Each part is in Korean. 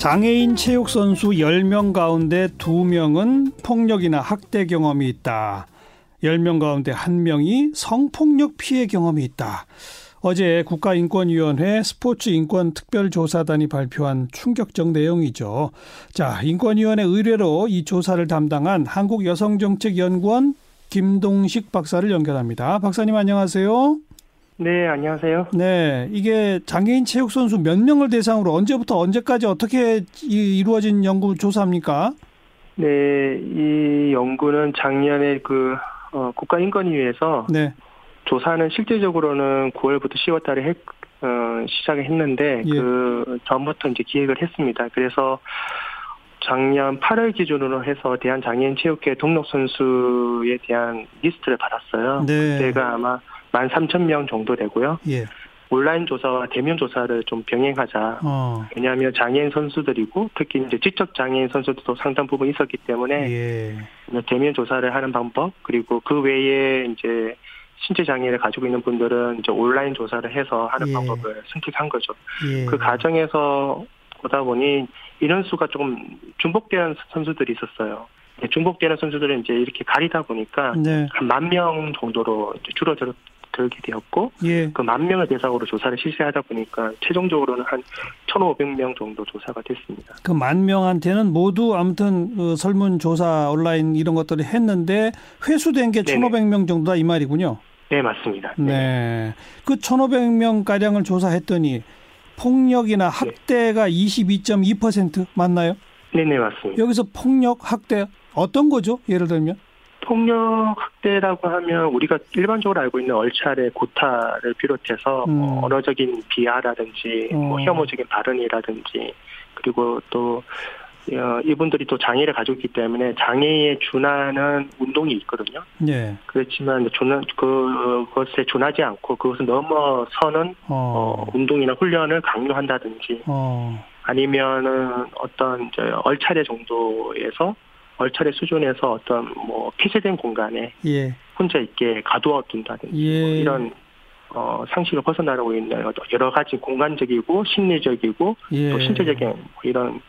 장애인 체육 선수 10명 가운데 2명은 폭력이나 학대 경험이 있다. 10명 가운데 1명이 성폭력 피해 경험이 있다. 어제 국가인권위원회 스포츠인권특별조사단이 발표한 충격적 내용이죠. 자, 인권위원회 의뢰로 이 조사를 담당한 한국여성정책연구원 김동식 박사를 연결합니다. 박사님 안녕하세요. 네, 안녕하세요. 네, 이게 장애인 체육 선수 몇 명을 대상으로 언제부터 언제까지 어떻게 이루어진 연구 조사입니까? 네, 이 연구는 작년에 그 어, 국가인권위에서 네. 조사는 실질적으로는 9월부터 10월 달에 했, 어, 시작을 했는데 예. 그 전부터 이제 기획을 했습니다. 그래서 작년 8월 기준으로 해서 대한장애인 체육회 등록 선수에 대한 리스트를 받았어요. 네. 그때가 아마 13,000명 정도 되고요. 예. 온라인 조사와 대면 조사를 좀 병행하자. 어. 왜냐하면 장애인 선수들이고 특히 이제 지적 장애인 선수들도 상당 부분 있었기 때문에 예. 대면 조사를 하는 방법 그리고 그 외에 이제 신체 장애를 가지고 있는 분들은 이제 온라인 조사를 해서 하는 예. 방법을 선택한 거죠. 예. 그 과정에서 보다 보니 이런 수가 조금 중복되는 선수들이 있었어요. 중복되는 선수들은 이제 이렇게 가리다 보니까 네. 한만 명 정도로 줄어들었 들게 되었고 예. 그만 명을 대상으로 조사를 실시하다 보니까 최종적으로는 한 1,500명 정도 조사가 됐습니다. 그 만 명한테는 모두 아무튼 그 설문 조사 온라인 이런 것들을 했는데 회수된 게 네네. 1,500명 정도다 이 말이군요. 네, 맞습니다. 네. 네. 그 1,500명 가량을 조사했더니 폭력이나 네. 학대가 네. 22.2% 맞나요? 네, 네, 맞습니다. 여기서 폭력, 학대 어떤 거죠? 예를 들면? 폭력 학대라고 하면 우리가 일반적으로 알고 있는 얼차례, 구타를 비롯해서 음. 뭐 언어적인 비하라든지 뭐 어. 뭐 혐오적인 발언이라든지 그리고 또 어, 이분들이 또 장애를 가지고 있기 때문에 장애에 준하는 운동이 있거든요. 네. 그렇지만 준하, 그, 그것에 준하지 않고 그것을 넘어서는 어. 어 운동이나 훈련을 강요한다든지 어. 아니면은 어떤 얼차례 정도에서 얼차례 수준에서 어떤 뭐 폐쇄된 공간에 예. 혼자 있게 가두어 둔다든지 예. 뭐 이런 어, 상식을 벗어나고 있는 여러 가지 공간적이고 심리적이고 예. 또 신체적인 뭐 이런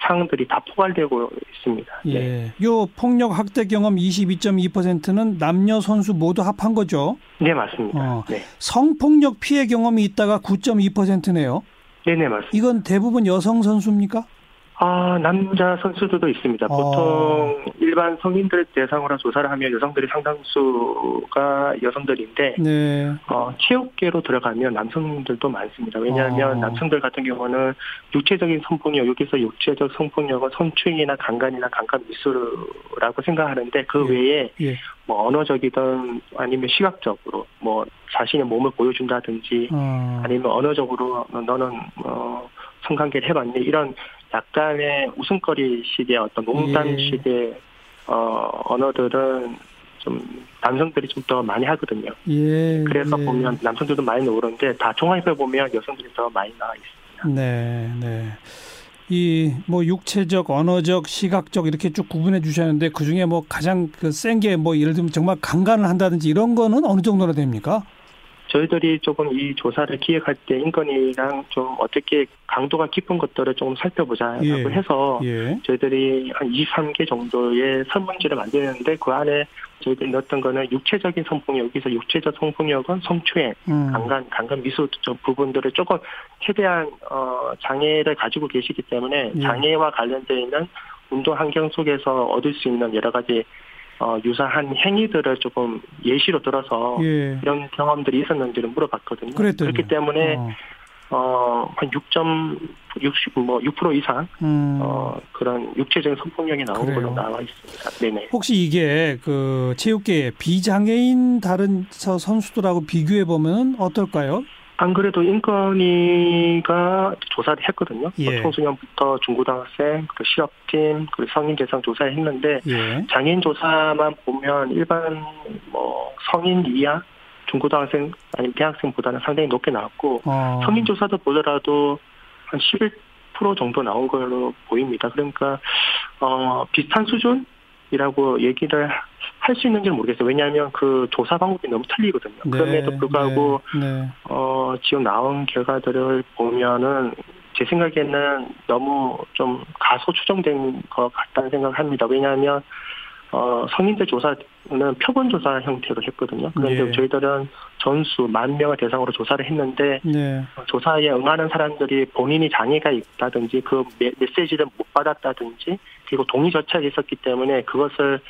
상황들이 다 포괄되고 있습니다. 예. 네. 요 폭력 학대 경험 22.2%는 남녀 선수 모두 합한 거죠? 네, 맞습니다. 어. 네. 성폭력 피해 경험이 있다가 9.2%네요. 네, 네, 맞습니다. 이건 대부분 여성 선수입니까? 아, 남자 선수들도 있습니다. 어. 보통 일반 성인들 대상으로 조사를 하면 여성들이 상당수가 여성들인데, 네. 어, 체육계로 들어가면 남성들도 많습니다. 왜냐하면 어. 남성들 같은 경우는 육체적인 성폭력, 여기서 육체적 성폭력은 성추행이나 강간이나 강간 미수라고 생각하는데 그 예. 외에 예. 뭐 언어적이든 아니면 시각적으로 뭐 자신의 몸을 보여준다든지 어. 아니면 언어적으로 너는 어 성관계를 해봤니 이런 약간의 웃음거리식의 어떤 농담식의 예. 어, 언어들은 좀 남성들이 좀 더 많이 하거든요. 예. 그래서 예. 보면 남성들도 많이 나오는데 다 종합해 보면 여성들이 더 많이 나와 있습니다. 네, 네. 이 뭐 육체적, 언어적, 시각적 이렇게 쭉 구분해 주셨는데 그 중에 뭐 가장 그 센 게 뭐 예를 들면 정말 강간을 한다든지 이런 거는 어느 정도나 됩니까? 저희들이 조금 이 조사를 기획할 때 인권이랑 좀 어떻게 강도가 깊은 것들을 조금 살펴보자라고 예. 해서 예. 저희들이 한 2, 3개 정도의 설문지를 만드는데 그 안에 저희들이 넣었던 거는 육체적인 성폭력, 여기서 육체적 성폭력은 성추행, 음. 강간, 강간 미수 부분들을 조금 최대한 어, 장애를 가지고 계시기 때문에 예. 장애와 관련되어 있는 운동 환경 속에서 얻을 수 있는 여러 가지 어, 유사한 행위들을 조금 예시로 들어서 예. 이런 경험들이 있었는지를 물어봤거든요. 그랬더니. 그렇기 때문에 어. 어, 한 6.60, 뭐, 6% 이상, 음. 어, 그런 육체적인 성폭력이 나온 그래요. 걸로 나와 있습니다. 네네. 혹시 이게 그 체육계 비장애인 다른 선수들하고 비교해 보면 어떨까요? 안 그래도 인권위가 조사를 했거든요. 예. 뭐 청소년부터 중고등학생, 그 실업팀, 그리고 성인 대상 조사를 했는데 예. 장애인 조사만 보면 일반 뭐 성인 이하 중고등학생 아니면 대학생보다는 상당히 높게 나왔고 어. 성인 조사도 보더라도 한 11% 정도 나온 걸로 보입니다. 그러니까 어 비슷한 수준 이라고 얘기를 할 수 있는지는 모르겠어요. 왜냐하면 그 조사 방법이 너무 틀리거든요. 네, 그럼에도 불구하고 네, 네. 어 지금 나온 결과들을 보면은 제 생각에는 너무 좀 가소 추정된 것 같다는 생각을 합니다. 왜냐하면 어, 성인들 조사는 표본 조사 형태로 했거든요. 그런데 예. 저희들은 전수 만 명을 대상으로 조사를 했는데 예. 조사에 응하는 사람들이 본인이 장애가 있다든지 그 메시지를 못 받았다든지 그리고 동의 절차가 있었기 때문에 그것을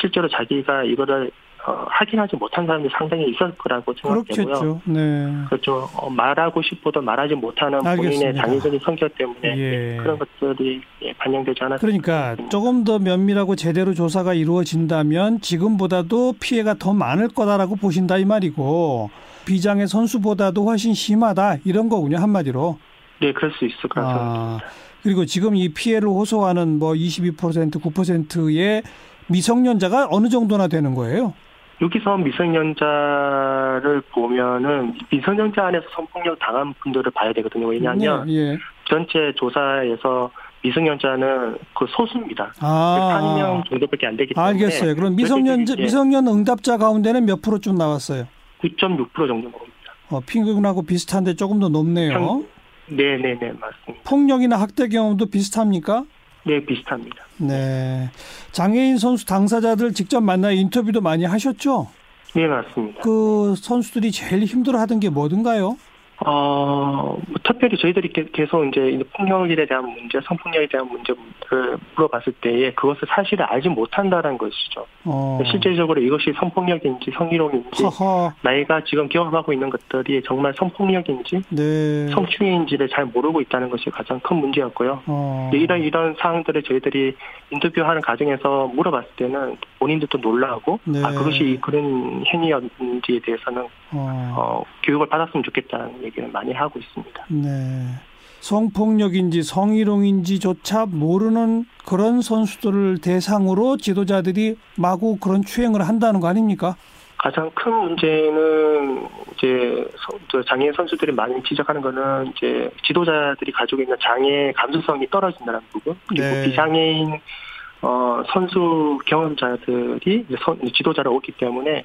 실제로 자기가 이거를 어, 확인하지 못한 사람이 상당히 있을 거라고 생각되고요. 그렇겠죠. 네. 그렇죠. 어, 말하고 싶어도 말하지 못하는 알겠습니다. 본인의 장애적인 성격 때문에 예. 그런 것들이 예, 반영되지 않았습니다. 그러니까 조금 더 면밀하고 제대로 조사가 이루어진다면 지금보다도 피해가 더 많을 거다라고 보신다 이 말이고 비장의 선수보다도 훨씬 심하다 이런 거군요 한마디로. 네, 그럴 수 있을 것 같습니다. 아, 그리고 지금 이 피해를 호소하는 뭐 22% 9%의 미성년자가 어느 정도나 되는 거예요? 여기서 미성년자를 보면은 미성년자 안에서 성폭력 당한 분들을 봐야 되거든요. 왜냐하면 네, 예. 전체 조사에서 미성년자는 그 소수입니다. 아. 1명 정도밖에 안 되기 때문에. 알겠어요. 그럼 미성년 미성년 응답자 가운데는 몇 프로쯤 나왔어요? 9.6% 정도 나옵니다. 어, 평균하고 비슷한데 조금 더 높네요. 네네네 네, 맞습니다. 폭력이나 학대 경험도 비슷합니까? 네, 비슷합니다. 네. 장애인 선수 당사자들 직접 만나 인터뷰도 많이 하셨죠? 네, 맞습니다. 그 선수들이 제일 힘들어 하던 게 뭐든가요? 어, 뭐 특별히 저희들이 계속 이제 폭력에 대한 문제, 성폭력에 대한 문제를 물어봤을 때에 그것을 사실을 알지 못한다는 것이죠. 어. 실제적으로 이것이 성폭력인지 성희롱인지 허허. 나이가 지금 경험하고 있는 것들이 정말 성폭력인지 네. 성추행인지를 잘 모르고 있다는 것이 가장 큰 문제였고요. 어. 이런 이런 사항들을 저희들이 인터뷰하는 과정에서 물어봤을 때는 본인들도 놀라고 네. 아 그것이 그런 행위였는지에 대해서는 어. 어 교육을 받았으면 좋겠다는 얘기를 많이 하고 있습니다. 네. 성폭력인지 성희롱인지조차 모르는 그런 선수들을 대상으로 지도자들이 마구 그런 추행을 한다는 거 아닙니까? 가장 큰 문제는 이제 장애인 선수들이 많이 지적하는 거는 이제 지도자들이 가지고 있는 장애 감수성이 떨어진다는 부분 그리고 네. 비장애인 어 선수 경험자들이 선, 지도자로 오기 때문에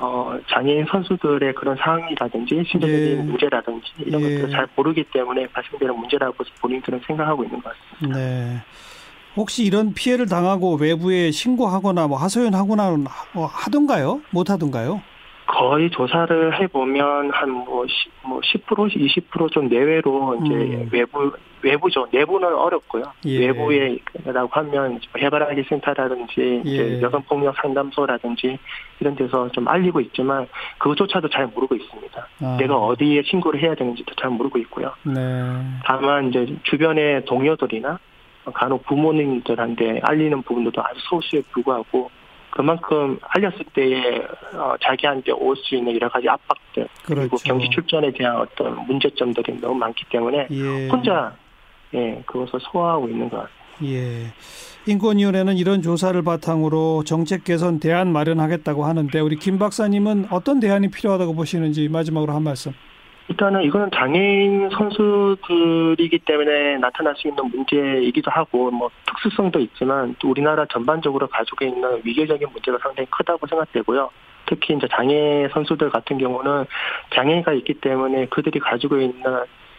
어, 장애인 선수들의 그런 상황이라든지 신체적인 예. 문제라든지 이런 예. 것들을 잘 모르기 때문에 발생되는 문제라고 본인들은 생각하고 있는 것 같습니다. 네. 혹시 이런 피해를 당하고 외부에 신고하거나 뭐 하소연하거나 하던가요? 못 하던가요? 거의 조사를 해보면 한뭐 뭐 10%, 20%좀 내외로 이제 음. 외부 외부죠. 내부는 어렵고요. 예. 외부에라고 하면 해바라기 센터라든지 예. 여성 폭력 상담소라든지 이런 데서 좀 알리고 있지만 그것조차도 잘 모르고 있습니다. 아. 내가 어디에 신고를 해야 되는지도 잘 모르고 있고요. 네. 다만 이제 주변의 동료들이나 간혹 부모님들한테 알리는 부분들도 아주 소수에 불구하고 그만큼 알렸을 때에 어, 자기한테 올 수 있는 여러 가지 압박들 그렇죠. 그리고 경기 출전에 대한 어떤 문제점들이 너무 많기 때문에 예. 혼자 예 그것을 소화하고 있는 것 같습니다. 예. 인권위원회는 이런 조사를 바탕으로 정책 개선 대안 마련하겠다고 하는데 우리 김 박사님은 어떤 대안이 필요하다고 보시는지 마지막으로 한 말씀. 일단은 이거는 장애인 선수들이기 때문에 나타날 수 있는 문제이기도 하고 뭐 특수성도 있지만 또 우리나라 전반적으로 가지고 있는 위계적인 문제가 상당히 크다고 생각되고요. 특히 이제 장애 선수들 같은 경우는 장애가 있기 때문에 그들이 가지고 있는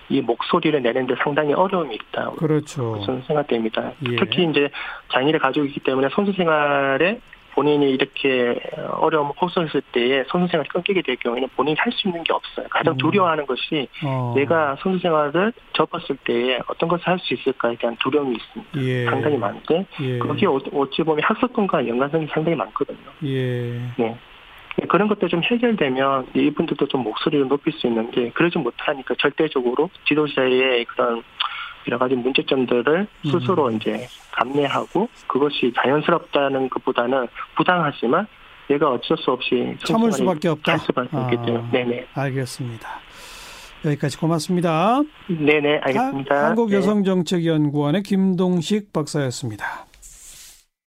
이 목소리를 내는데 상당히 어려움이 있다. 그렇죠. 저는 생각됩니다. 예. 특히 이제 장애를 가지고 있기 때문에 선수 생활에 본인이 이렇게 어려움을 호소했을 때에 선수 생활이 끊기게 될 경우에는 본인이 할 수 있는 게 없어요. 가장 음. 두려워하는 것이 어. 내가 선수 생활을 접었을 때에 어떤 것을 할 수 있을까에 대한 두려움이 있습니다. 예. 상당히 많은데 예. 거기에 어찌 보면 학습권과 연관성이 상당히 많거든요. 예. 네. 그런 것들 좀 해결되면 이분들도 좀 목소리를 높일 수 있는데 그러지 못하니까 절대적으로 지도자의 그런 여러 가지 문제점들을 음. 스스로 음. 이제 감내하고 그것이 자연스럽다는 것보다는 부당하지만 내가 어쩔 수 없이 참을 수밖에 없다. 할 수밖에 아, 없기 때문에. 네네. 알겠습니다. 여기까지 고맙습니다. 네네, 알겠습니다. 한국여성정책연구원의 김동식 박사였습니다.